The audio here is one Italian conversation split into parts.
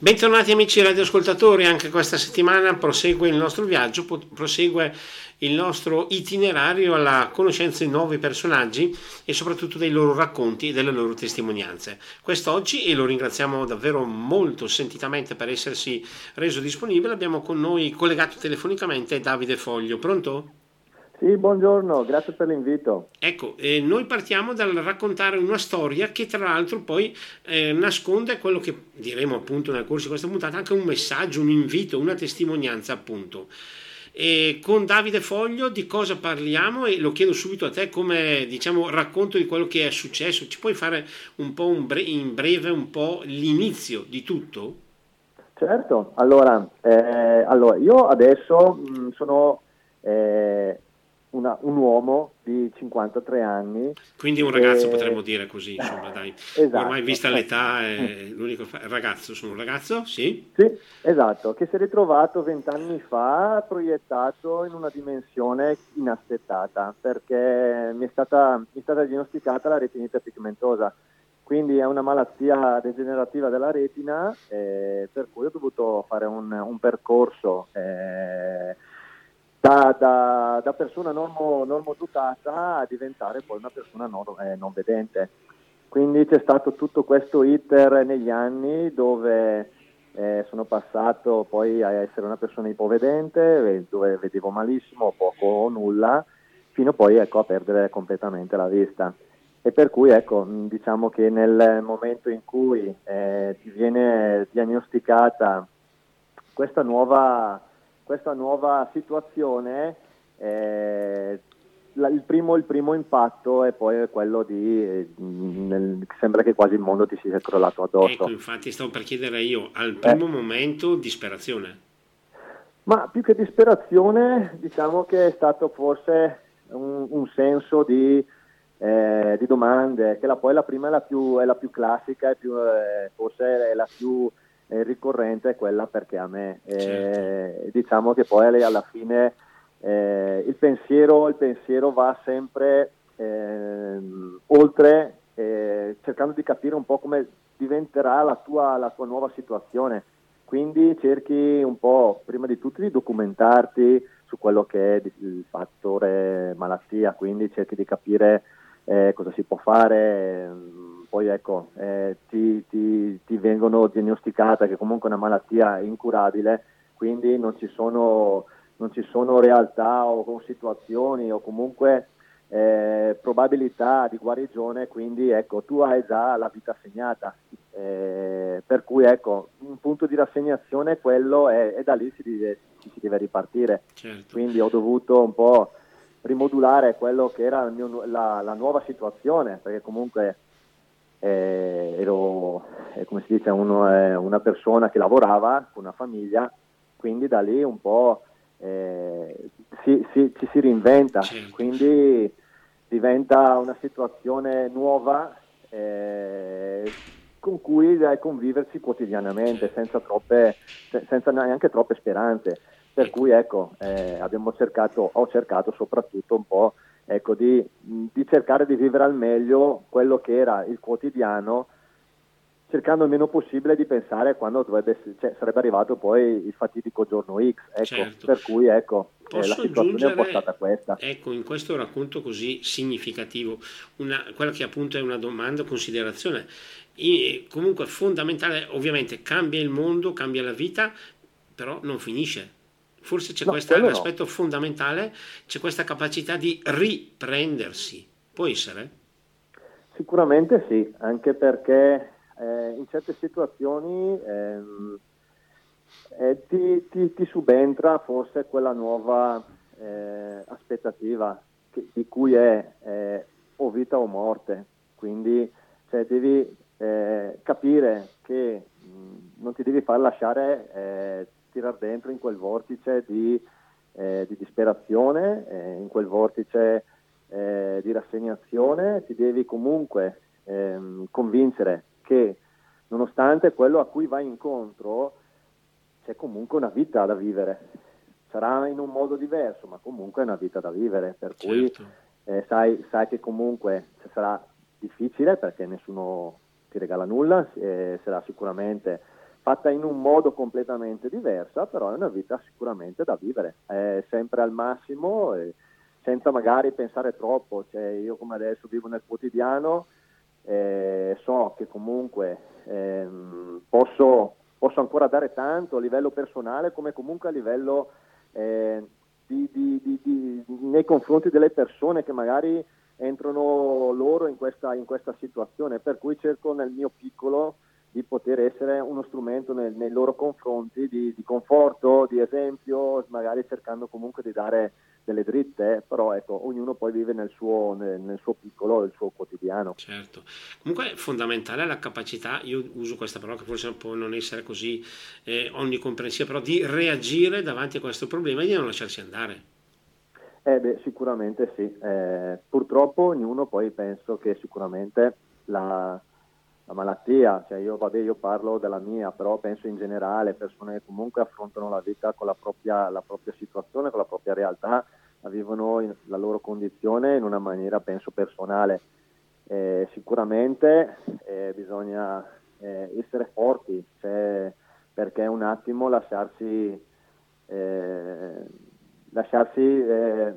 Bentornati amici radioascoltatori, anche questa settimana prosegue il nostro viaggio, prosegue il nostro itinerario alla conoscenza di nuovi personaggi e soprattutto dei loro racconti e delle loro testimonianze. Quest'oggi, e lo ringraziamo davvero molto sentitamente per essersi reso disponibile, abbiamo con noi collegato telefonicamente Davide Foglio. Pronto? Sì, buongiorno, grazie per l'invito. Ecco, eh, noi partiamo dal raccontare una storia che tra l'altro poi eh, nasconde quello che diremo appunto nel corso di questa puntata, anche un messaggio, un invito, una testimonianza appunto. E con Davide Foglio di cosa parliamo e lo chiedo subito a te come diciamo racconto di quello che è successo. Ci puoi fare un po' un bre- in breve un po' l'inizio di tutto? Certo, allora, eh, allora io adesso mh, sono eh, una, un uomo di 53 anni. Quindi un ragazzo e... potremmo dire così, insomma, dai. esatto. Ormai vista l'età è l'unico ragazzo, sono un ragazzo, sì? Sì, esatto, che si è ritrovato vent'anni fa proiettato in una dimensione inaspettata perché mi è stata, mi è stata diagnosticata la retinite pigmentosa. Quindi è una malattia degenerativa della retina, eh, per cui ho dovuto fare un, un percorso eh, da, da, da persona normo, normodotata a diventare poi una persona non, eh, non vedente. Quindi c'è stato tutto questo iter negli anni dove eh, sono passato poi a essere una persona ipovedente, dove vedevo malissimo, poco o nulla, fino poi ecco, a perdere completamente la vista. E per cui ecco, diciamo che nel momento in cui eh, ti viene diagnosticata questa nuova questa nuova situazione, eh, la, il, primo, il, primo, impatto è poi quello di, eh, nel, sembra che quasi il mondo ti sia crollato addosso. Ecco, infatti stavo per chiedere io, al primo eh. momento disperazione? Ma più che disperazione, diciamo che è stato forse un, un senso di, eh, di, domande, che la, poi la prima è la più, è la più classica, è più, eh, forse è la più eh, ricorrente è quella perché a me. Eh, certo. Diciamo che poi alla fine eh, il pensiero, il, pensiero, va sempre ehm, oltre, eh, cercando di capire un po' come diventerà la tua, la tua nuova situazione. Quindi cerchi un po', prima di tutto, di documentarti su quello che è il fattore malattia, quindi cerchi di capire eh, cosa si può fare, poi ecco, eh, ti, ti, ti, vengono diagnosticate che comunque è una malattia incurabile, quindi non ci sono, non ci sono realtà o situazioni o comunque eh, probabilità di guarigione, quindi ecco, tu hai già la vita segnata, eh, per cui ecco, un punto di rassegnazione quello è, e da lì si deve, si deve ripartire. Certo. Quindi ho dovuto un po' rimodulare quello che era mio, la, la nuova situazione, perché comunque eh, ero, eh, come si dice, uno, eh, una persona che lavorava con una famiglia, quindi da lì un po' eh, si, si, ci si reinventa, certo. quindi diventa una situazione nuova eh, con cui conviversi quotidianamente senza, troppe, senza neanche troppe speranze. Per cui ecco, abbiamo cercato, ho cercato soprattutto un po' ecco, di, di, cercare di vivere al meglio quello che era il quotidiano, cercando il meno possibile di pensare quando dovrebbe, cioè, sarebbe arrivato poi il fatidico giorno X. Ecco, certo. Per cui ecco, eh, la situazione è un po' stata questa. Ecco, in questo racconto così significativo, una, quella che appunto è una domanda, considerazione, e comunque fondamentale, ovviamente cambia il mondo, cambia la vita, però non finisce Forse c'è no, questo aspetto no. fondamentale, c'è questa capacità di riprendersi. Può essere? Sicuramente sì, anche perché eh, in certe situazioni ehm, eh, ti, ti, ti, subentra forse quella nuova eh, aspettativa che, di cui è o vita o morte. Quindi cioè, devi eh, capire che mh, non ti devi far lasciare eh, tirar dentro in quel vortice di, eh, di disperazione, eh, in quel vortice eh, di rassegnazione, ti devi comunque ehm, convincere che nonostante quello a cui vai incontro c'è comunque una vita da vivere. Sarà in un modo diverso, ma comunque è una vita da vivere, per certo. cui eh, sai, sai, che comunque sarà difficile perché nessuno ti regala nulla, eh, sarà sicuramente fatta in un modo completamente diverso, però è una vita sicuramente da vivere, è sempre al massimo senza magari pensare troppo, cioè, io come adesso vivo nel quotidiano, eh, so che comunque ehm, posso, posso, ancora dare tanto a livello personale come comunque a livello eh, di, di, di, nei confronti delle persone che magari entrano loro in questa, in questa situazione, per cui cerco nel mio piccolo di poter essere uno strumento nel, nei loro confronti di, di, conforto, di esempio, magari cercando comunque di dare delle dritte, però ecco, ognuno poi vive nel suo, nel, nel suo piccolo, il suo quotidiano. Certo, comunque è fondamentale la capacità, io uso questa parola che forse può non essere così eh, onnicomprensiva, però di reagire davanti a questo problema e di non lasciarsi andare. Eh beh, sicuramente sì. Eh, purtroppo ognuno poi penso che sicuramente la, la malattia, cioè io, vabbè, io, parlo della mia, però penso in generale, persone che comunque affrontano la vita con la propria, la propria situazione, con la propria realtà, la vivono in, la loro condizione in una maniera, penso, personale. Eh, sicuramente eh, bisogna eh, essere forti, cioè, perché un attimo lasciarsi, eh, lasciarsi eh,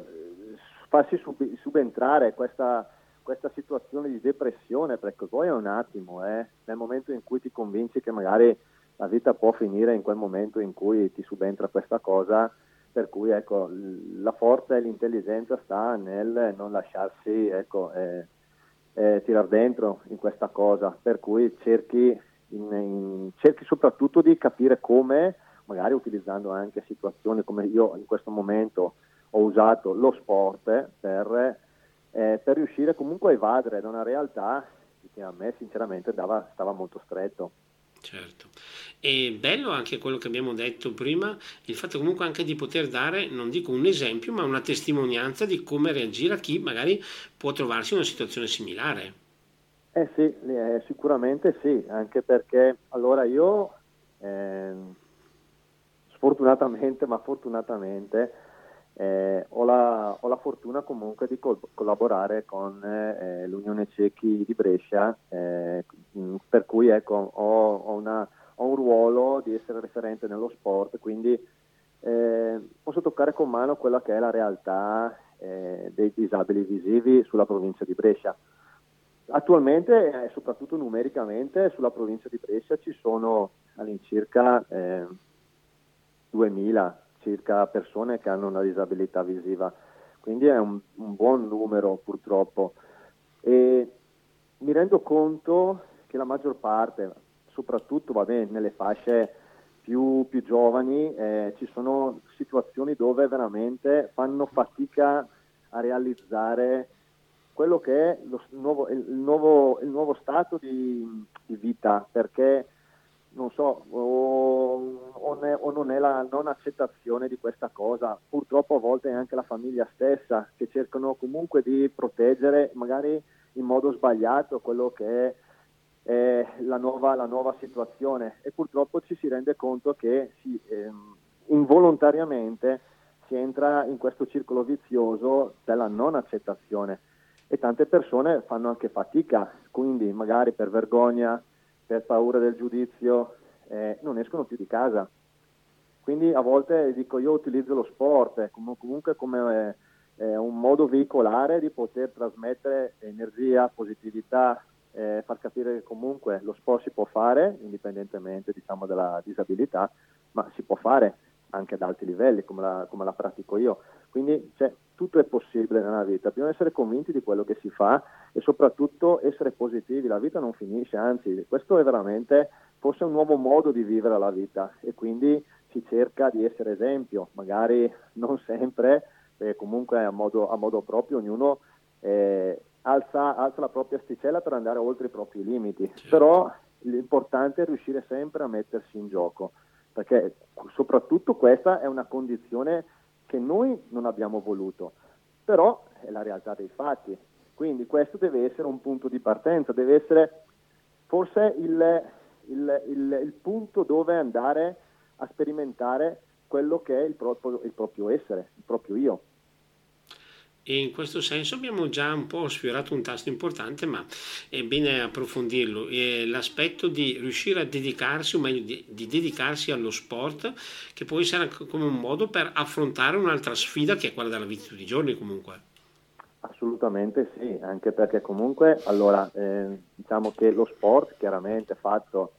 farsi sub- subentrare questa questa situazione di depressione, perché poi è un attimo, eh, nel momento in cui ti convinci che magari la vita può finire in quel momento in cui ti subentra questa cosa, per cui ecco, la forza e l'intelligenza sta nel non lasciarsi ecco, eh, eh, tirar dentro in questa cosa, per cui cerchi, in, in, cerchi soprattutto di capire come, magari utilizzando anche situazioni come io in questo momento ho usato lo sport per eh, per riuscire comunque a evadere da una realtà che a me sinceramente dava, stava molto stretto. Certo, e bello anche quello che abbiamo detto prima, il fatto comunque anche di poter dare, non dico un esempio, ma una testimonianza di come reagire a chi magari può trovarsi in una situazione similare. Eh sì, eh, sicuramente sì, anche perché allora io eh, sfortunatamente, ma fortunatamente, eh, ho, la, ho, la, fortuna comunque di col- collaborare con eh, l'Unione Ciechi di Brescia, eh, per cui ecco, ho, ho, una, ho, un ruolo di essere referente nello sport, quindi eh, posso toccare con mano quella che è la realtà eh, dei disabili visivi sulla provincia di Brescia. Attualmente, soprattutto numericamente, sulla provincia di Brescia ci sono all'incirca 2000 eh, circa persone che hanno una disabilità visiva, quindi è un, un buon numero purtroppo. E mi rendo conto che la maggior parte, soprattutto vabbè, nelle fasce più, più giovani, eh, ci sono situazioni dove veramente fanno fatica a realizzare quello che è lo, nuovo, il, nuovo, il, nuovo, stato di, di vita, perché non so, o, o, ne, o, non è la non accettazione di questa cosa. Purtroppo a volte è anche la famiglia stessa che cercano comunque di proteggere, magari in modo sbagliato, quello che è, è la, nuova, la, nuova, situazione e purtroppo ci si rende conto che si, ehm, involontariamente si entra in questo circolo vizioso della non accettazione e tante persone fanno anche fatica, quindi magari per vergogna per paura del giudizio eh, non escono più di casa. Quindi a volte dico io utilizzo lo sport eh, comunque come eh, un modo veicolare di poter trasmettere energia, positività, eh, far capire che comunque lo sport si può fare indipendentemente diciamo, dalla disabilità, ma si può fare anche ad alti livelli come la, come la pratico io. Quindi cioè, tutto è possibile nella vita, bisogna essere convinti di quello che si fa e soprattutto essere positivi, la vita non finisce, anzi questo è veramente forse un nuovo modo di vivere la vita. E quindi si cerca di essere esempio, magari non sempre, eh, comunque a modo, a modo, proprio ognuno eh, alza, alza, la propria asticella per andare oltre i propri limiti, certo. però l'importante è riuscire sempre a mettersi in gioco, perché soprattutto questa è una condizione che noi non abbiamo voluto, però è la realtà dei fatti. Quindi questo deve essere un punto di partenza, deve essere forse il, il, il, il punto dove andare a sperimentare quello che è il proprio, il proprio essere, il proprio io. E in questo senso abbiamo già un po' sfiorato un tasto importante, ma è bene approfondirlo. È l'aspetto di riuscire a dedicarsi, o meglio di, di, dedicarsi allo sport, che poi sarà come un modo per affrontare un'altra sfida che è quella della vita di tutti i giorni comunque. Assolutamente sì, anche perché comunque allora eh, diciamo che lo sport chiaramente fatto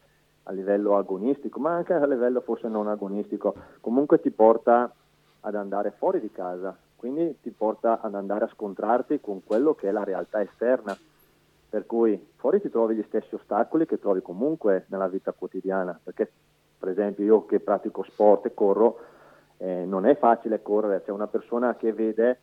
a livello agonistico, ma anche a livello forse non agonistico, comunque ti porta ad andare fuori di casa, quindi ti porta ad andare a scontrarti con quello che è la realtà esterna. Per cui fuori ti trovi gli stessi ostacoli che trovi comunque nella vita quotidiana, perché per esempio io che pratico sport e corro, eh, non è facile correre, c'è una persona che vede,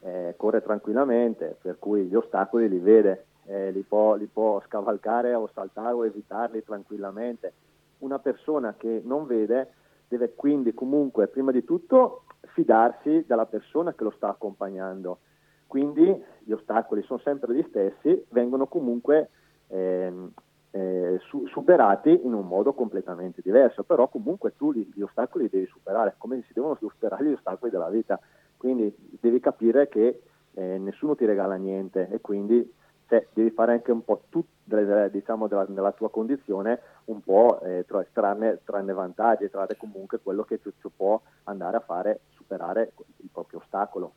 eh, corre tranquillamente, per cui gli ostacoli li vede, eh, li, può, li può scavalcare o saltare o evitarli tranquillamente. Una persona che non vede deve quindi comunque prima di tutto fidarsi dalla persona che lo sta accompagnando. Quindi gli ostacoli sono sempre gli stessi, vengono comunque eh, eh, su, superati in un modo completamente diverso, però comunque tu gli, gli ostacoli li devi superare, come si devono superare gli ostacoli della vita. Quindi devi capire che eh, nessuno ti regala niente e quindi cioè, devi fare anche un po' tu, diciamo, della, della, tua condizione un po' eh, trarne, trarne, vantaggi, trarre comunque quello che ti può andare a fare superare il proprio ostacolo.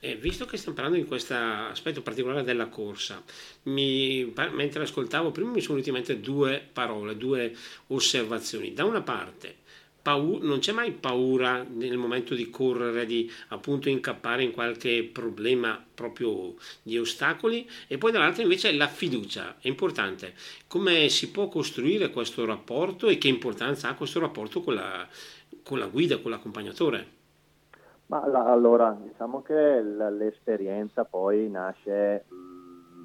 Eh, visto che stiamo parlando di questo aspetto particolare della corsa, mi, mentre ascoltavo prima mi sono venuti in mente due parole, due osservazioni. Da una parte, paura, non c'è mai paura nel momento di correre, di appunto incappare in qualche problema proprio di ostacoli e poi dall'altra invece la fiducia, è importante. Come si può costruire questo rapporto e che importanza ha questo rapporto con la, con la guida, con l'accompagnatore? Ma la, allora, diciamo che l'esperienza poi nasce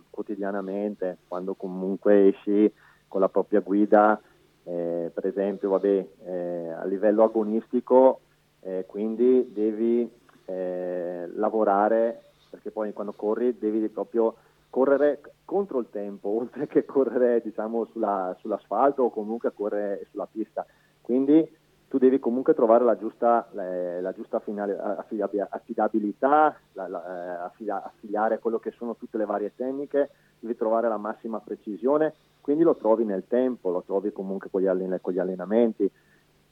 quotidianamente, quando comunque esci con la propria guida eh, per esempio vabbè, eh, a livello agonistico, eh, quindi devi eh, lavorare, perché poi quando corri devi proprio correre contro il tempo, oltre che correre diciamo, sulla, sull'asfalto o comunque correre sulla pista. Quindi tu devi comunque trovare la giusta, la, la giusta finale, affidabilità, la, la, eh, affiliare quello che sono tutte le varie tecniche, devi trovare la massima precisione quindi lo trovi nel tempo, lo trovi comunque con gli, allen- con gli allenamenti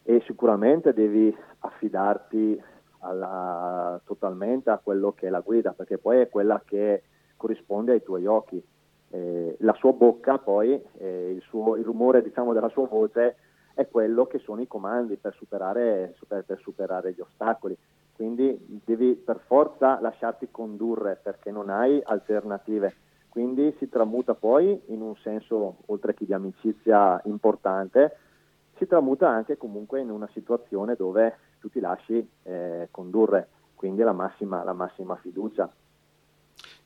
e sicuramente devi affidarti alla, totalmente a quello che è la guida, perché poi è quella che corrisponde ai tuoi occhi. Eh, la sua bocca poi, eh, il, suo, il, rumore diciamo, della sua voce è quello che sono i comandi per superare, super, per superare gli ostacoli. Quindi devi per forza lasciarti condurre perché non hai alternative quindi si tramuta poi in un senso, oltre che di amicizia importante, si tramuta anche comunque in una situazione dove tu ti lasci eh, condurre, quindi la massima, la massima fiducia.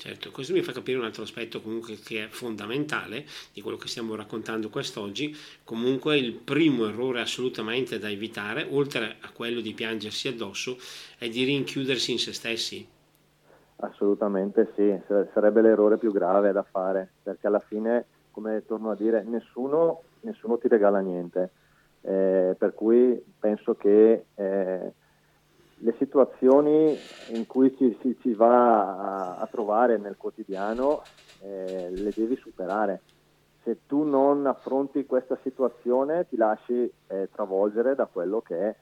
Certo, questo mi fa capire un altro aspetto comunque che è fondamentale di quello che stiamo raccontando quest'oggi. Comunque il primo errore assolutamente da evitare, oltre a quello di piangersi addosso, è di rinchiudersi in se stessi. Assolutamente sì, sarebbe l'errore più grave da fare, perché alla fine, come torno a dire, nessuno, nessuno ti regala niente, eh, per cui penso che eh, le situazioni in cui ci, ci, ci va a, a, trovare nel quotidiano eh, le devi superare. Se tu non affronti questa situazione ti lasci eh, travolgere da quello che è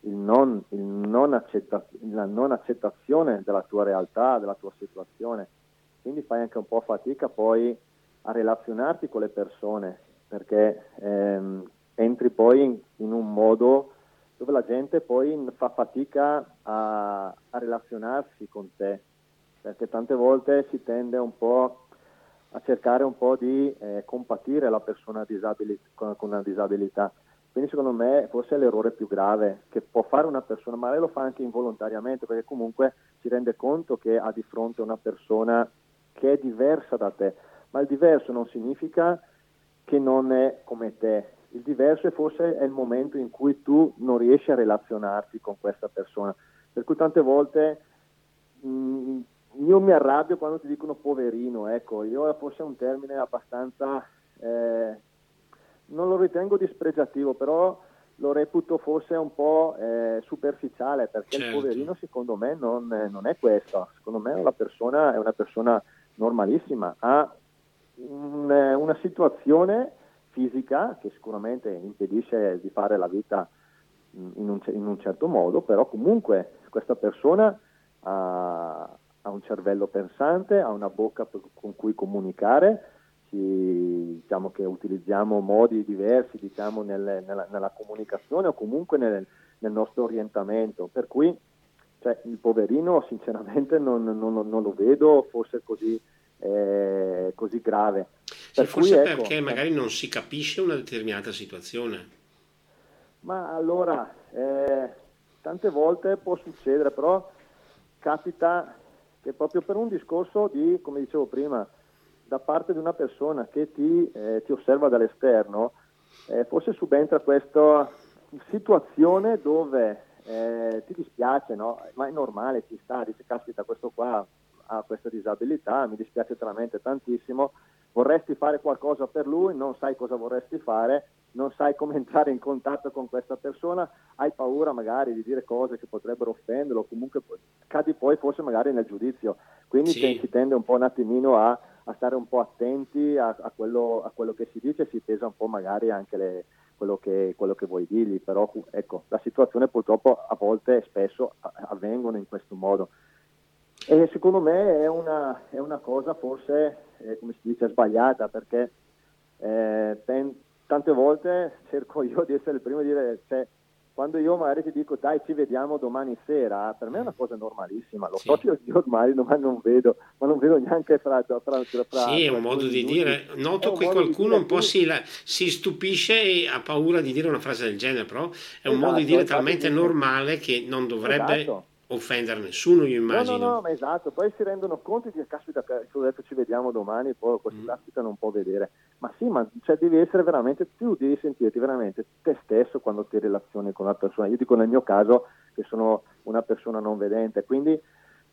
il non, il non accetta, la non accettazione della tua realtà, della tua situazione. Quindi fai anche un po' fatica poi a relazionarti con le persone, perché ehm, entri poi in, in, un modo dove la gente poi fa fatica a, a relazionarsi con te, perché tante volte si tende un po' a cercare un po' di eh, compatire la persona disabili, con, con una disabilità. Quindi secondo me forse è l'errore più grave che può fare una persona, ma lei lo fa anche involontariamente perché comunque si rende conto che ha di fronte una persona che è diversa da te, ma il diverso non significa che non è come te, il diverso è forse è il momento in cui tu non riesci a relazionarti con questa persona, per cui tante volte mh, mm, io mi arrabbio quando ti dicono poverino, ecco, io forse è un termine abbastanza... Eh, non lo ritengo dispregiativo, però lo reputo forse un po' eh, superficiale perché certo. il poverino secondo me non, non, è questo, secondo me una persona, è una persona normalissima, ha un, una situazione fisica che sicuramente impedisce di fare la vita in un, in un certo modo, però comunque questa persona ha, ha, un cervello pensante, ha una bocca con cui comunicare, ci, diciamo che utilizziamo modi diversi diciamo, nel, nella, nella, comunicazione o comunque nel, nel nostro orientamento, per cui cioè, il poverino sinceramente non, non, non, lo vedo forse così, eh, così grave. Per forse cui, ecco, perché magari non si capisce una determinata situazione. Ma allora, eh, tante volte può succedere, però capita che proprio per un discorso di, come dicevo prima, da parte di una persona che ti, eh, ti osserva dall'esterno, eh, forse subentra questa situazione dove eh, ti dispiace, no? ma è normale, ci sta, dice caspita questo qua ha questa disabilità, mi dispiace veramente tantissimo, vorresti fare qualcosa per lui, non sai cosa vorresti fare, non sai come entrare in contatto con questa persona, hai paura magari di dire cose che potrebbero offenderlo, comunque cadi poi forse magari nel giudizio, quindi sì. si tende un po' un attimino a, a stare un po' attenti a, a, quello, a, quello, che si dice, si pesa un po' magari anche le, quello, che, quello, che, vuoi dirgli, però ecco, la situazione purtroppo a volte e spesso avvengono in questo modo. E secondo me è una, è una cosa forse, eh, come si dice, sbagliata perché eh, ten, tante volte cerco io di essere il primo a dire, cioè, quando io magari ti dico dai ci vediamo domani sera, per me è una cosa normalissima, lo sì. so che io, ormai domani non vedo, ma non vedo neanche fra... fra, fra sì, è un modo di dire, noto che qualcuno un po' si, la, si, stupisce e ha paura di dire una frase del genere, però è un esatto, modo di dire talmente normale che non dovrebbe... Esatto offendere nessuno, io immagino. No, no, no, ma esatto, poi si rendono conto di che caspita, detto ci vediamo domani, poi questo mm. caspita non può vedere. Ma sì, ma cioè, devi essere veramente, tu devi sentirti veramente te stesso quando ti relazioni con una persona. Io dico nel mio caso che sono una persona non vedente, quindi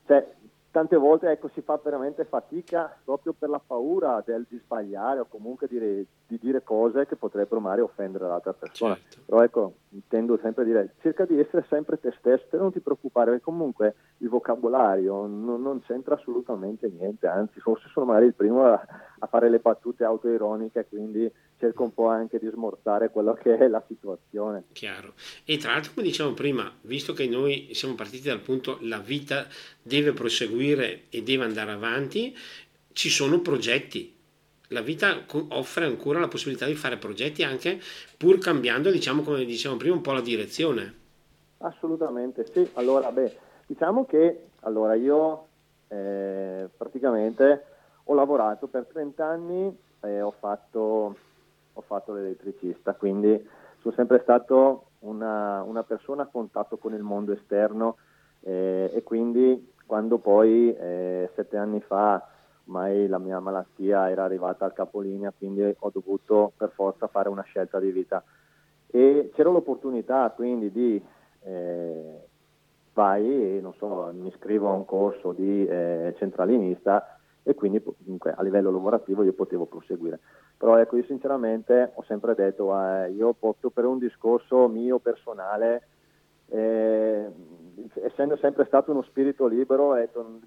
cioè, tante volte ecco, si fa veramente fatica proprio per la paura del, di sbagliare o comunque dire, di dire cose che potrebbero magari offendere l'altra persona. Certo. Però ecco, intendo sempre dire, cerca di essere sempre te stesso e non ti preoccupare, perché comunque il vocabolario non, non, c'entra assolutamente niente, anzi forse sono magari il primo a, a fare le battute autoironiche, quindi cerco un po' anche di smorzare quello che è la situazione. Chiaro. E tra l'altro, come dicevamo prima, visto che noi siamo partiti dal punto la vita deve proseguire e deve andare avanti, ci sono progetti. La vita offre ancora la possibilità di fare progetti anche pur cambiando, diciamo come dicevamo prima, un po' la direzione. Assolutamente, sì. Allora, beh, diciamo che allora io eh, praticamente ho lavorato per 30 anni, eh, ho fatto ho fatto l'elettricista, quindi sono sempre stato una, una persona a contatto con il mondo esterno eh, e quindi quando poi eh, sette anni fa ormai la mia malattia era arrivata al capolinea, quindi ho dovuto per forza fare una scelta di vita. E c'era l'opportunità quindi di eh, vai e so, mi iscrivo a un corso di eh, centralinista e quindi comunque a livello lavorativo io potevo proseguire. Però ecco, io sinceramente ho sempre detto, eh, io proprio per un discorso mio personale, eh, essendo sempre stato uno spirito libero, detto,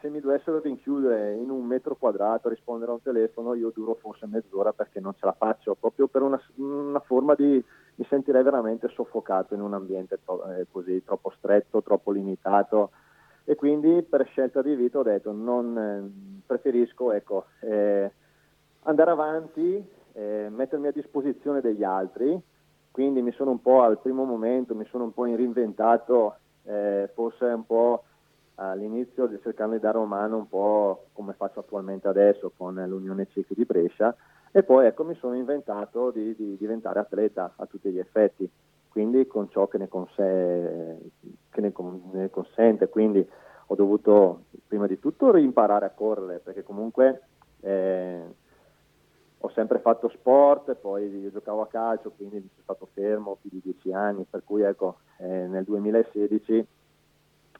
se mi dovessero rinchiudere in un metro quadrato a rispondere a un telefono, io duro forse mezz'ora perché non ce la faccio, proprio per una, una forma di, mi sentirei veramente soffocato in un ambiente to- eh, così troppo stretto, troppo limitato. E quindi per scelta di vita ho detto non eh, preferisco ecco, eh, andare avanti, eh, mettermi a disposizione degli altri, quindi mi sono un po' al primo momento, mi sono un po' reinventato, eh, forse un po' all'inizio cercando di dare una mano un po' come faccio attualmente adesso con l'Unione Ciechi di Brescia. E poi ecco mi sono inventato di, di diventare atleta a tutti gli effetti, quindi con ciò che ne, conse- che ne, ne consente, quindi ho dovuto prima di tutto rimparare a correre perché comunque eh, ho sempre fatto sport, poi giocavo a calcio, quindi sono stato fermo più di dieci anni, per cui ecco, eh, nel 2016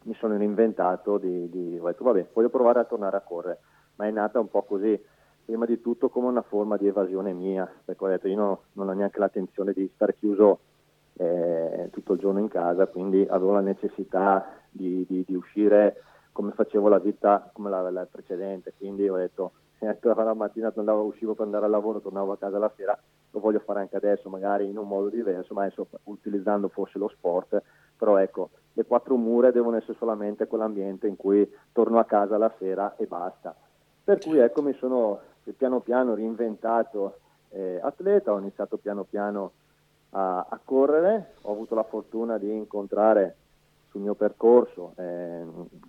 mi sono reinventato di, di, ho detto vabbè, voglio provare a tornare a correre, ma è nata un po' così, prima di tutto come una forma di evasione mia, perché ho detto io no, non ho neanche l'intenzione di stare chiuso eh, tutto il giorno in casa, quindi avevo la necessità di, di, di uscire come facevo la vita come la, la precedente, quindi ho detto, la mattina andavo, uscivo per andare al lavoro, tornavo a casa la sera, lo voglio fare anche adesso, magari in un modo diverso, ma adesso utilizzando forse lo sport, però ecco, le quattro mura devono essere solamente quell'ambiente in cui torno a casa la sera e basta. Per cui ecco mi sono piano piano reinventato eh, atleta, ho iniziato piano piano a, a, correre, ho avuto la fortuna di incontrare sul mio percorso eh,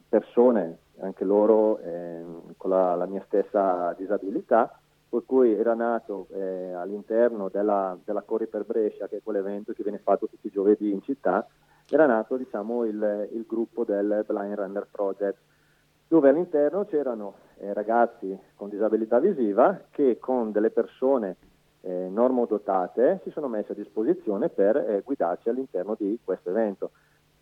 persone, anche loro eh, con la, la, mia stessa disabilità, per cui era nato eh, all'interno della, della Corri per Brescia, che è quell'evento che viene fatto tutti i giovedì in città, era nato diciamo, il, il gruppo del Blind Runner Project, dove all'interno c'erano eh, ragazzi con disabilità visiva che con delle persone eh, normodotate si sono messi a disposizione per eh, guidarci all'interno di questo evento.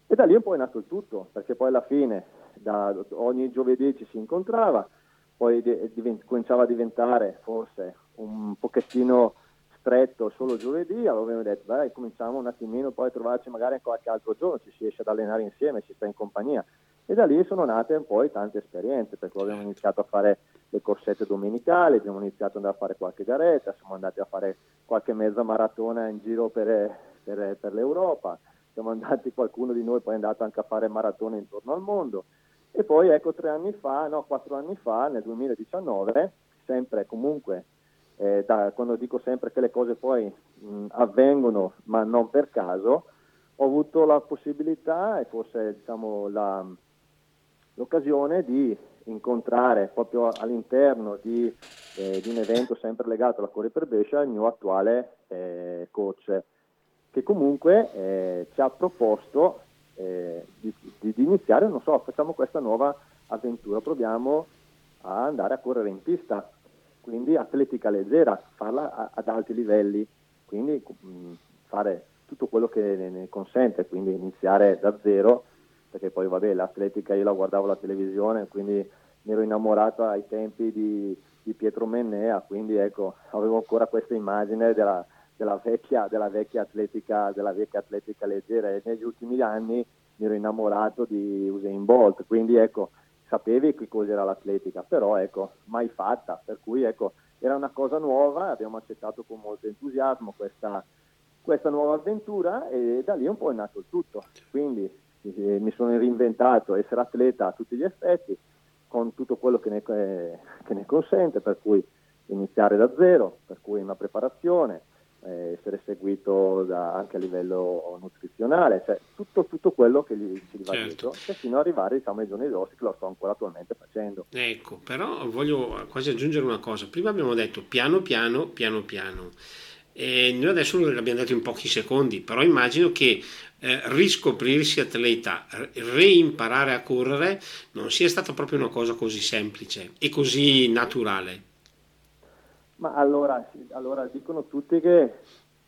E da lì un po' è nato il tutto, perché poi alla fine da, ogni giovedì ci si incontrava, poi divent- cominciava a diventare forse un pochettino stretto solo giovedì, allora abbiamo detto dai cominciamo un attimino poi a trovarci magari qualche altro giorno, ci si riesce ad allenare insieme, si sta in compagnia. E da lì sono nate poi tante esperienze, perché abbiamo iniziato a fare le corsette domenicali, abbiamo iniziato ad andare a fare qualche garetta, siamo andati a fare qualche mezza maratona in giro per, per, per l'Europa, siamo andati, qualcuno di noi poi è andato anche a fare maratone intorno al mondo. E poi ecco tre anni fa, no, quattro anni fa, nel 2019, sempre comunque, eh, da, quando dico sempre che le cose poi mh, avvengono ma non per caso, ho avuto la possibilità e forse diciamo, la, l'occasione di incontrare proprio all'interno di, eh, di, un evento sempre legato alla Corre per Brescia il mio attuale eh, coach che comunque eh, ci ha proposto eh, di, di, di, iniziare, non so, facciamo questa nuova avventura, proviamo a andare a correre in pista, quindi atletica leggera, farla a, ad alti livelli, quindi mh, mm, fare tutto quello che ne, ne, consente, quindi iniziare da zero, perché poi vabbè l'atletica io la guardavo alla televisione, quindi mi ero innamorato ai tempi di, di Pietro Mennea, quindi ecco, avevo ancora questa immagine della della vecchia, della vecchia, atletica, della vecchia atletica leggera. E negli ultimi anni mi ero innamorato di Usain Bolt, quindi ecco, sapevi che cos'era l'atletica, però ecco, mai fatta, per cui ecco, era una cosa nuova, abbiamo accettato con molto entusiasmo questa, questa nuova avventura e da lì un po' è nato il tutto, quindi eh, mi sono reinventato essere atleta a tutti gli effetti, con tutto quello che ne, eh, che ne consente, per cui iniziare da zero, per cui una preparazione, eh, essere seguito da, anche a livello nutrizionale, cioè tutto, tutto quello che gli, ci va certo. dietro, fino ad arrivare diciamo, ai giorni d'oggi che lo sto ancora attualmente facendo. Ecco, però voglio quasi aggiungere una cosa. Prima abbiamo detto piano piano, piano piano. E noi adesso l'abbiamo detto in pochi secondi, però immagino che eh, riscoprirsi atleta, reimparare a correre non sia stata proprio una cosa così semplice e così naturale. Ma allora, allora dicono tutti che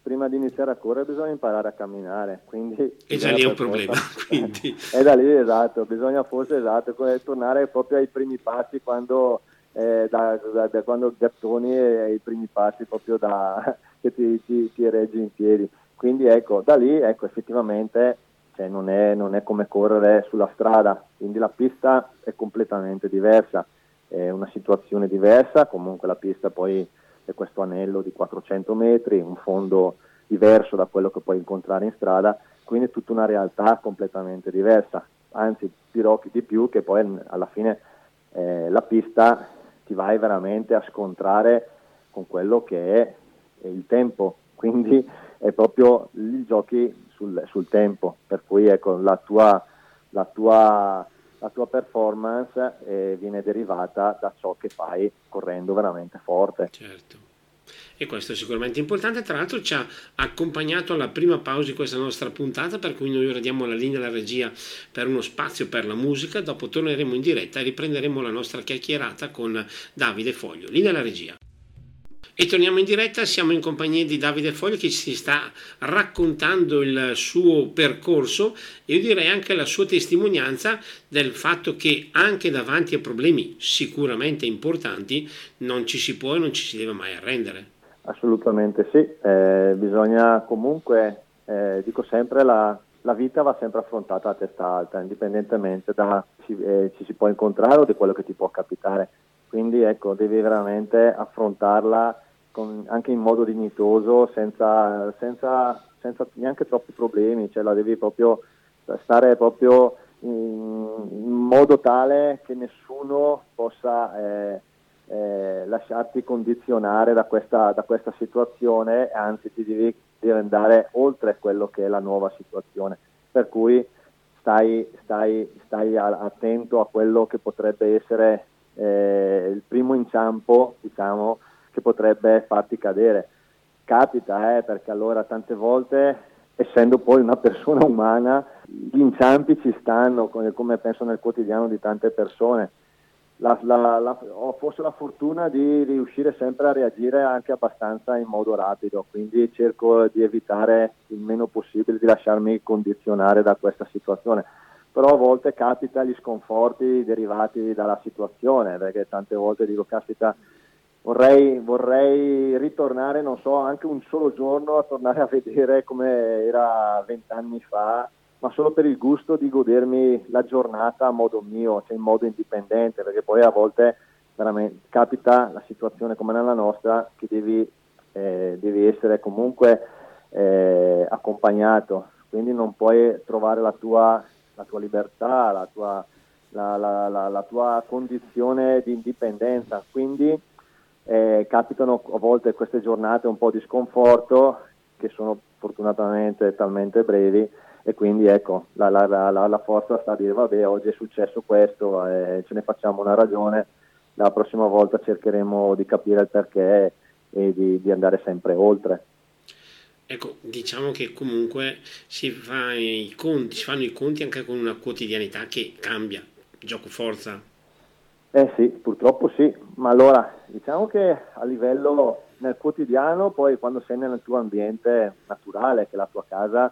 prima di iniziare a correre bisogna imparare a camminare. Quindi e già lì è un problema. Quindi. è da lì esatto, bisogna forse esatto, tornare proprio ai primi passi quando, eh, da, da, da, quando gattoni e ai primi passi proprio da, che ti, ti, ti, reggi in piedi. Quindi ecco, da lì ecco, effettivamente cioè, non, è, non è come correre sulla strada, quindi la pista è completamente diversa è una situazione diversa, comunque la pista poi è questo anello di 400 metri, un fondo diverso da quello che puoi incontrare in strada, quindi è tutta una realtà completamente diversa, anzi dirò di più che poi alla fine eh, la pista ti vai veramente a scontrare con quello che è il tempo, quindi è proprio i giochi sul, sul tempo, per cui ecco, la tua, la tua la tua performance eh, viene derivata da ciò che fai correndo veramente forte. Certo. E questo è sicuramente importante, tra l'altro ci ha accompagnato alla prima pausa di questa nostra puntata, per cui noi ora diamo la linea alla regia per uno spazio per la musica, dopo torneremo in diretta e riprenderemo la nostra chiacchierata con Davide Foglio. Linea alla regia. E torniamo in diretta, siamo in compagnia di Davide Foglio che ci sta raccontando il suo percorso e io direi anche la sua testimonianza del fatto che anche davanti a problemi sicuramente importanti non ci si può e non ci si deve mai arrendere. Assolutamente sì, eh, bisogna comunque eh, dico sempre la, la, vita va sempre affrontata a testa alta, indipendentemente da ci, eh, ci si può incontrare o di quello che ti può capitare. Quindi ecco, devi veramente affrontarla con, anche in modo dignitoso, senza, senza, senza, neanche troppi problemi, cioè la devi proprio stare proprio in, modo tale che nessuno possa eh, eh, lasciarti condizionare da questa, da questa situazione, anzi ti devi, devi, andare oltre quello che è la nuova situazione. Per cui stai, stai, stai attento a quello che potrebbe essere eh, il primo inciampo, diciamo, che potrebbe farti cadere. Capita, eh, perché allora tante volte, essendo poi una persona umana, gli inciampi ci stanno, come, penso nel quotidiano di tante persone. La, la, la, ho forse la fortuna di riuscire sempre a reagire anche abbastanza in modo rapido, quindi cerco di evitare il meno possibile di lasciarmi condizionare da questa situazione. Però a volte capita gli sconforti derivati dalla situazione, perché tante volte dico, caspita, vorrei, vorrei ritornare, non so, anche un solo giorno a tornare a vedere come era vent'anni fa, ma solo per il gusto di godermi la giornata a modo mio, cioè in modo indipendente, perché poi a volte veramente capita la situazione come nella nostra che devi, eh, devi essere comunque eh, accompagnato, quindi non puoi trovare la tua, la tua libertà, la tua, la, la, la, la tua condizione di indipendenza, quindi eh, capitano a volte queste giornate un po' di sconforto che sono fortunatamente talmente brevi e quindi ecco la, la, la, la forza sta a dire vabbè oggi è successo questo eh, ce ne facciamo una ragione la prossima volta cercheremo di capire il perché e di, di andare sempre oltre Ecco, diciamo che comunque si, fa conti, si fanno i conti anche con una quotidianità che cambia, gioco forza. Eh sì, purtroppo sì, ma allora diciamo che a livello nel quotidiano, poi quando sei nel tuo ambiente naturale, che è la tua casa,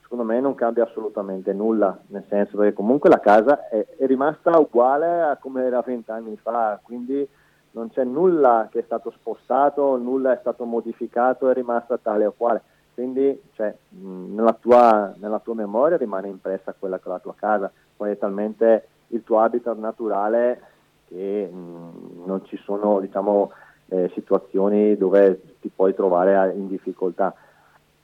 secondo me non cambia assolutamente nulla, nel senso che comunque la casa è, è rimasta uguale a come era vent'anni fa, quindi non c'è nulla che è stato spostato, nulla è stato modificato, è rimasta tale o quale. Quindi cioè, nella, tua, nella tua memoria rimane impressa quella che è la tua casa, poi è talmente il tuo habitat naturale che mh, mm, non ci sono diciamo, eh, situazioni dove ti puoi trovare in difficoltà.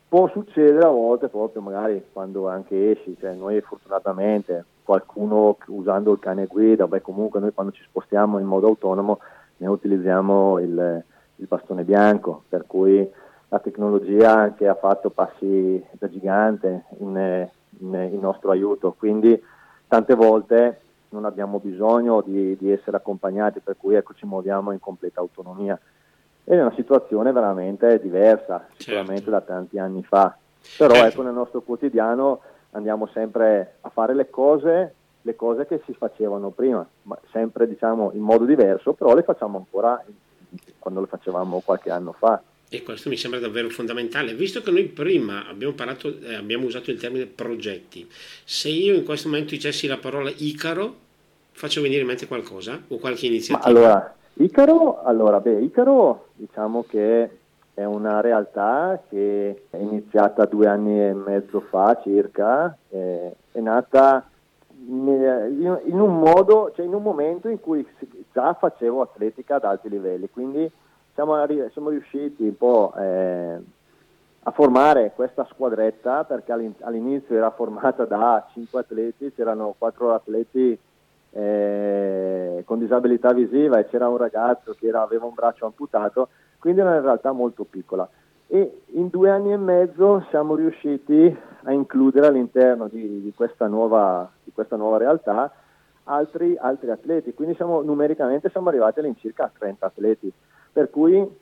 Può succedere a volte proprio magari quando anche esci, cioè noi fortunatamente qualcuno usando il cane guida, beh comunque noi quando ci spostiamo in modo autonomo ne utilizziamo il, il bastone bianco, per cui la tecnologia anche ha fatto passi da gigante in, in, in nostro aiuto, quindi tante volte non abbiamo bisogno di, di, essere accompagnati, per cui ecco, ci muoviamo in completa autonomia. Ed è una situazione veramente diversa, sicuramente certo. da tanti anni fa. Però certo. ecco, nel nostro quotidiano andiamo sempre a fare le cose, le cose che si facevano prima, ma sempre diciamo in modo diverso, però le facciamo ancora quando le facevamo qualche anno fa. E questo mi sembra davvero fondamentale, visto che noi prima abbiamo, parlato, eh, abbiamo usato il termine progetti. Se io in questo momento dicessi la parola Icaro, faccio venire in mente qualcosa o qualche iniziativa? Ma allora, Icaro, allora, beh, Icaro diciamo che è una realtà che è iniziata due anni e mezzo fa circa, eh, è nata in, in un modo, cioè in un momento in cui già facevo atletica ad alti livelli, quindi siamo, siamo riusciti un po' eh, a formare questa squadretta perché all'inizio era formata da 5 atleti, c'erano 4 atleti eh, con disabilità visiva e c'era un ragazzo che era, aveva un braccio amputato, quindi era in realtà molto piccola. E in due anni e mezzo siamo riusciti a includere all'interno di, di, questa, nuova, di questa, nuova, realtà altri, altri atleti, quindi siamo, numericamente siamo arrivati all'incirca a 30 atleti. Per cui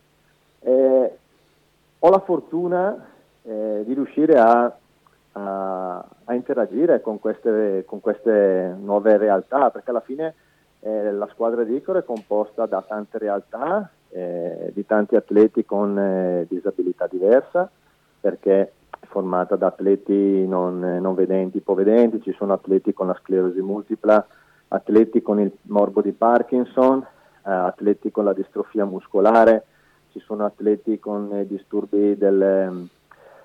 eh, ho la fortuna eh, di riuscire a, a, a interagire con queste, con queste, nuove realtà, perché alla fine eh, la squadra di Icoro è composta da tante realtà, eh, di tanti atleti con eh, disabilità diversa, perché è formata da atleti non, non vedenti, ipovedenti, ci sono atleti con la sclerosi multipla, atleti con il morbo di Parkinson, eh, atleti con la distrofia muscolare, ci sono atleti con eh, disturbi del,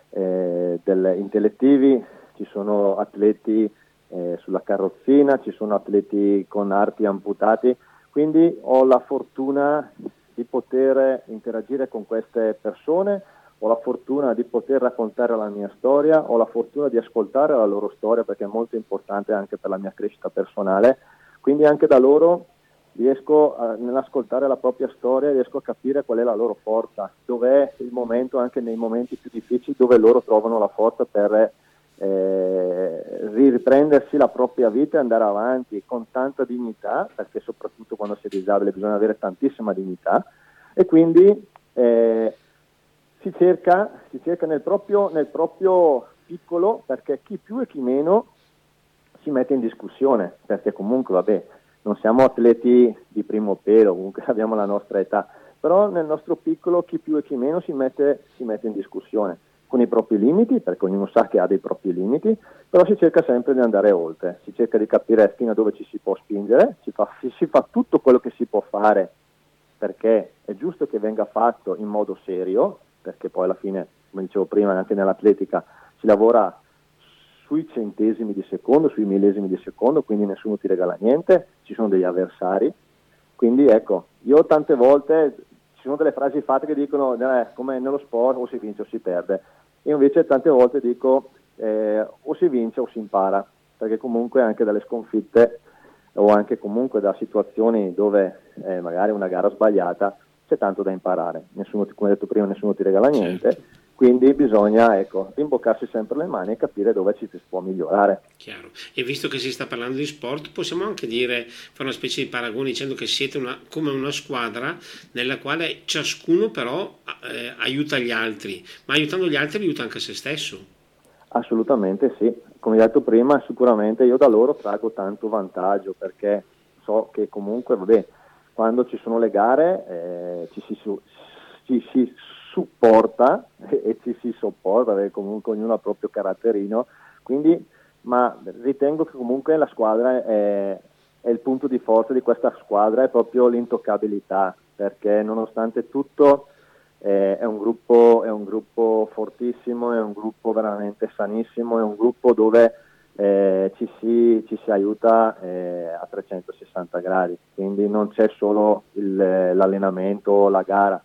eh, del, intellettivi, ci sono atleti eh, sulla carrozzina, ci sono atleti con arti amputati, quindi ho la fortuna di poter interagire con queste persone, ho la fortuna di poter raccontare la mia storia, ho la fortuna di ascoltare la loro storia perché è molto importante anche per la mia crescita personale, quindi anche da loro riesco a, nell'ascoltare la propria storia, riesco a capire qual è la loro forza, dov'è il momento, anche nei momenti più difficili, dove loro trovano la forza per eh, riprendersi la propria vita e andare avanti con tanta dignità, perché soprattutto quando si è disabile bisogna avere tantissima dignità, e quindi eh, si, cerca, si cerca nel proprio, nel proprio piccolo, perché chi più e chi meno si mette in discussione, perché comunque vabbè, non siamo atleti di primo pelo, comunque abbiamo la nostra età, però nel nostro piccolo chi più e chi meno si mette, si mette in discussione con i propri limiti, perché ognuno sa che ha dei propri limiti, però si cerca sempre di andare oltre, si cerca di capire fino a dove ci si può spingere, si fa, si, fa tutto quello che si può fare perché è giusto che venga fatto in modo serio, perché poi alla fine, come dicevo prima, anche nell'atletica si lavora sui centesimi di secondo, sui millesimi di secondo, quindi nessuno ti regala niente, ci sono degli avversari. Quindi ecco, io tante volte ci sono delle frasi fatte che dicono eh, come nello sport o si vince o si perde. Io invece tante volte dico eh, o si vince o si impara, perché comunque anche dalle sconfitte o anche comunque da situazioni dove eh, magari una gara sbagliata c'è tanto da imparare. Nessuno, come detto prima, nessuno ti regala niente. Certo quindi bisogna ecco, rimboccarsi sempre le mani e capire dove ci si può migliorare. Chiaro. E visto che si sta parlando di sport, possiamo anche dire, fare una specie di paragone dicendo che siete una, come una squadra nella quale ciascuno però eh, aiuta gli altri, ma aiutando gli altri aiuta anche se stesso. Assolutamente sì, come detto prima sicuramente io da loro trago tanto vantaggio perché so che comunque vabbè, quando ci sono le gare eh, ci si, ci si supporta e, ci si sopporta, perché comunque ognuno ha il proprio caratterino, quindi, ma ritengo che comunque la squadra è, è il punto di forza di questa squadra, è proprio l'intoccabilità, perché nonostante tutto eh, è, un gruppo, è un gruppo fortissimo, è un gruppo veramente sanissimo, è un gruppo dove eh, ci, si, ci, si, aiuta eh, a 360 gradi, quindi non c'è solo il, l'allenamento o la gara,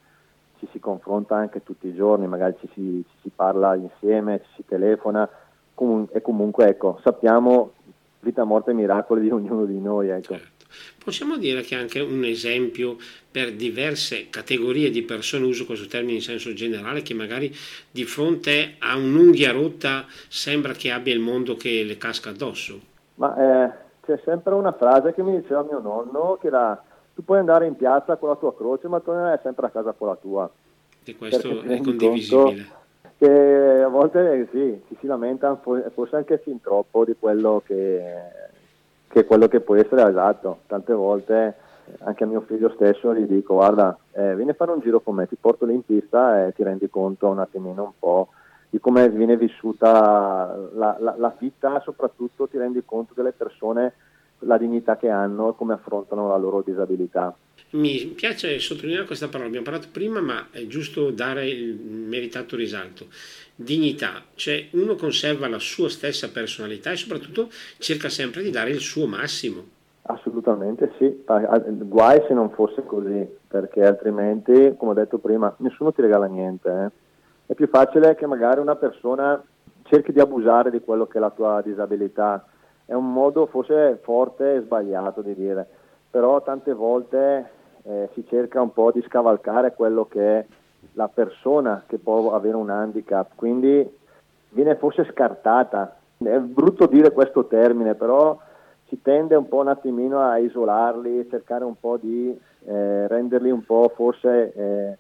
ci si confronta anche tutti i giorni, magari ci si, ci si parla insieme, ci si telefona comun- e comunque ecco, sappiamo vita, morte e miracoli di ognuno di noi. Ecco. Certo. Possiamo dire che è anche un esempio per diverse categorie di persone, uso questo termine in senso generale, che magari di fronte a un'unghia rotta sembra che abbia il mondo che le casca addosso? Ma eh, c'è sempre una frase che mi diceva mio nonno che era tu puoi andare in piazza con la tua croce, ma tornerai sempre a casa con la tua. E questo è condivisibile. Che a volte sì, ci si lamenta forse anche fin troppo di quello che, che, quello che può essere esatto. Tante volte anche a mio figlio stesso gli dico guarda eh, vieni a fare un giro con me, ti porto lì in pista e ti rendi conto un attimino un po' di come viene vissuta la, la, la vita, soprattutto ti rendi conto delle persone la dignità che hanno e come affrontano la loro disabilità. Mi piace sottolineare questa parola, abbiamo parlato prima, ma è giusto dare il meritato risalto. Dignità, cioè uno conserva la sua stessa personalità e soprattutto cerca sempre di dare il suo massimo. Assolutamente sì, guai se non fosse così, perché altrimenti, come ho detto prima, nessuno ti regala niente. Eh. È più facile che magari una persona cerchi di abusare di quello che è la tua disabilità è un modo forse forte e sbagliato di dire, però tante volte eh, si cerca un po' di scavalcare quello che è la persona che può avere un handicap, quindi viene forse scartata. È brutto dire questo termine, però si tende un po' un attimino a isolarli, cercare un po' di eh, renderli un po' forse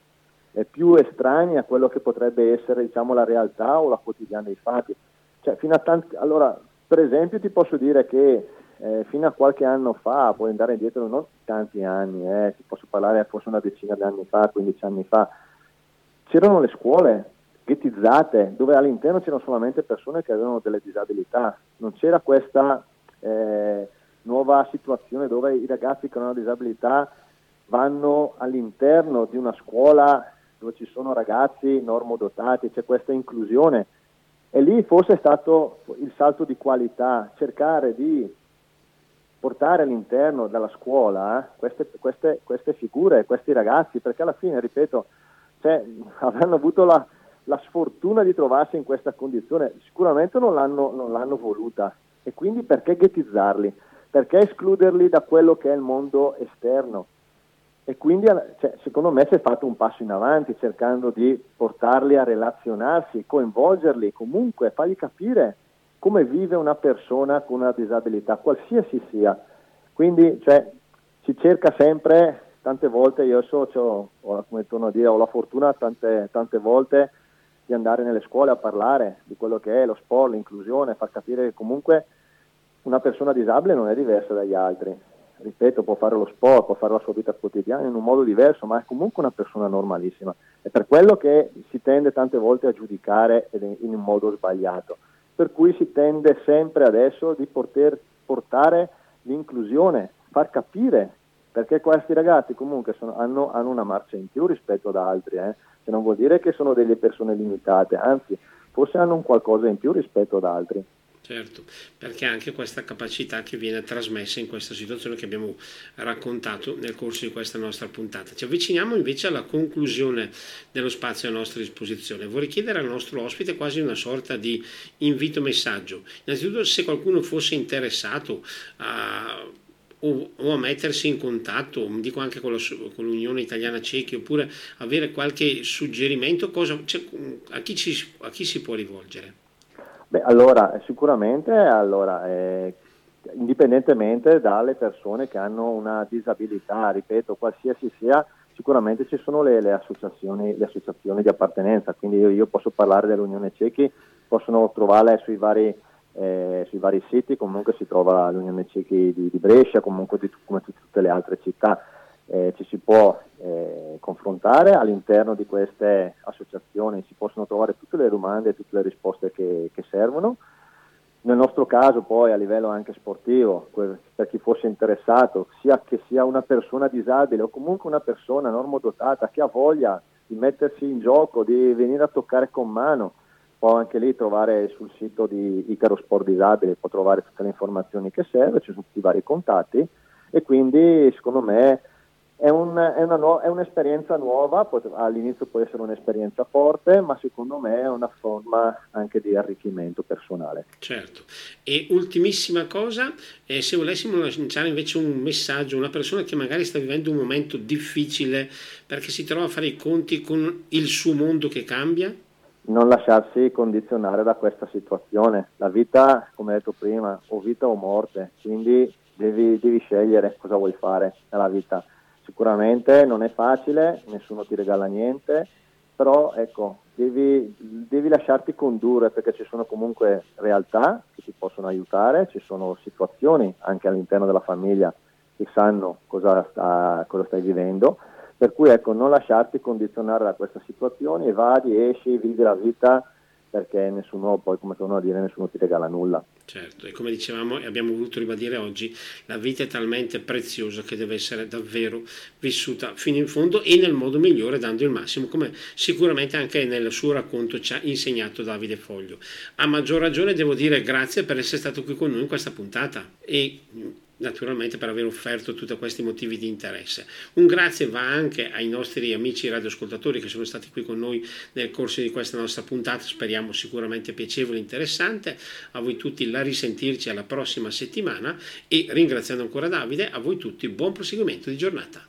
eh, più estranei a quello che potrebbe essere diciamo, la realtà o la quotidiana dei fatti. Cioè, tanti, allora, per esempio ti posso dire che eh, fino a qualche anno fa, puoi andare indietro non tanti anni, eh, ti posso parlare forse una decina di anni fa, 15 anni fa, c'erano le scuole ghettizzate dove all'interno c'erano solamente persone che avevano delle disabilità, non c'era questa eh, nuova situazione dove i ragazzi con una disabilità vanno all'interno di una scuola dove ci sono ragazzi normodotati, c'è questa inclusione E lì forse è stato il salto di qualità, cercare di portare all'interno della scuola eh, queste, queste, queste, figure, questi ragazzi, perché alla fine, ripeto, cioè, avranno avuto la, la, sfortuna di trovarsi in questa condizione, sicuramente non l'hanno, non l'hanno voluta e quindi perché ghettizzarli? Perché escluderli da quello che è il mondo esterno? E quindi cioè, secondo me si è fatto un passo in avanti cercando di portarli a relazionarsi, coinvolgerli, comunque fargli capire come vive una persona con una disabilità, qualsiasi sia. Quindi cioè, si cerca sempre, tante volte, io so, ho, come torno a dire, ho la fortuna tante, tante volte di andare nelle scuole a parlare di quello che è lo sport, l'inclusione, far capire che comunque una persona disabile non è diversa dagli altri. Ripeto, può fare lo sport, può fare la sua vita quotidiana in un modo diverso, ma è comunque una persona normalissima. È per quello che si tende tante volte a giudicare in un modo sbagliato. Per cui si tende sempre adesso di poter portare l'inclusione, far capire perché questi ragazzi comunque sono, hanno, hanno, una marcia in più rispetto ad altri, eh? che non vuol dire che sono delle persone limitate, anzi forse hanno un qualcosa in più rispetto ad altri. Certo, perché anche questa capacità che viene trasmessa in questa situazione che abbiamo raccontato nel corso di questa nostra puntata. Ci avviciniamo invece alla conclusione dello spazio a nostra disposizione. Vorrei chiedere al nostro ospite quasi una sorta di invito messaggio. Innanzitutto se qualcuno fosse interessato a o, a mettersi in contatto, dico anche con, la, con, l'Unione Italiana Cechi, oppure avere qualche suggerimento, cosa, cioè, a, chi ci, a, chi si può rivolgere? Beh, allora, sicuramente, allora, eh, indipendentemente dalle persone che hanno una disabilità, ripeto, qualsiasi sia, sicuramente ci sono le, le, associazioni, le associazioni, di appartenenza, quindi io, io, posso parlare dell'Unione Cechi, possono trovarle sui vari, eh, sui vari siti, comunque si trova l'Unione Cechi di, di Brescia, comunque di, come tutte le altre città eh, ci si può eh, confrontare all'interno di queste associazioni, si possono trovare tutte le domande e tutte le risposte che, che servono. Nel nostro caso poi a livello anche sportivo, per chi fosse interessato, sia che sia una persona disabile o comunque una persona normodotata che ha voglia di mettersi in gioco, di venire a toccare con mano, può anche lì trovare sul sito di Icaro Sport Disabile, può trovare tutte le informazioni che serve, ci sono tutti i vari contatti e quindi secondo me è, un, è, una, è, un'esperienza nuova, all'inizio può essere un'esperienza forte, ma secondo me è una forma anche di arricchimento personale. Certo. E ultimissima cosa, eh, se volessimo lanciare invece un messaggio a una persona che magari sta vivendo un momento difficile perché si trova a fare i conti con il suo mondo che cambia? Non lasciarsi condizionare da questa situazione. La vita, come detto prima, o vita o morte, quindi devi, devi scegliere cosa vuoi fare nella vita Sicuramente non è facile, nessuno ti regala niente, però ecco, devi, devi, lasciarti condurre perché ci sono comunque realtà che ti possono aiutare, ci sono situazioni anche all'interno della famiglia che sanno cosa, sta, cosa stai vivendo, per cui ecco, non lasciarti condizionare da questa situazione, vadi, esci, vivi la vita perché nessuno, poi come torno a dire, nessuno ti regala nulla. Certo, e come dicevamo e abbiamo voluto ribadire oggi, la vita è talmente preziosa che deve essere davvero vissuta fino in fondo e nel modo migliore, dando il massimo, come sicuramente anche nel suo racconto ci ha insegnato Davide Foglio. A maggior ragione devo dire grazie per essere stato qui con noi in questa puntata e naturalmente per aver offerto tutti questi motivi di interesse. Un grazie va anche ai nostri amici radioascoltatori che sono stati qui con noi nel corso di questa nostra puntata, speriamo sicuramente piacevole e interessante. A voi tutti la risentirci alla prossima settimana e ringraziando ancora Davide, a voi tutti buon proseguimento di giornata.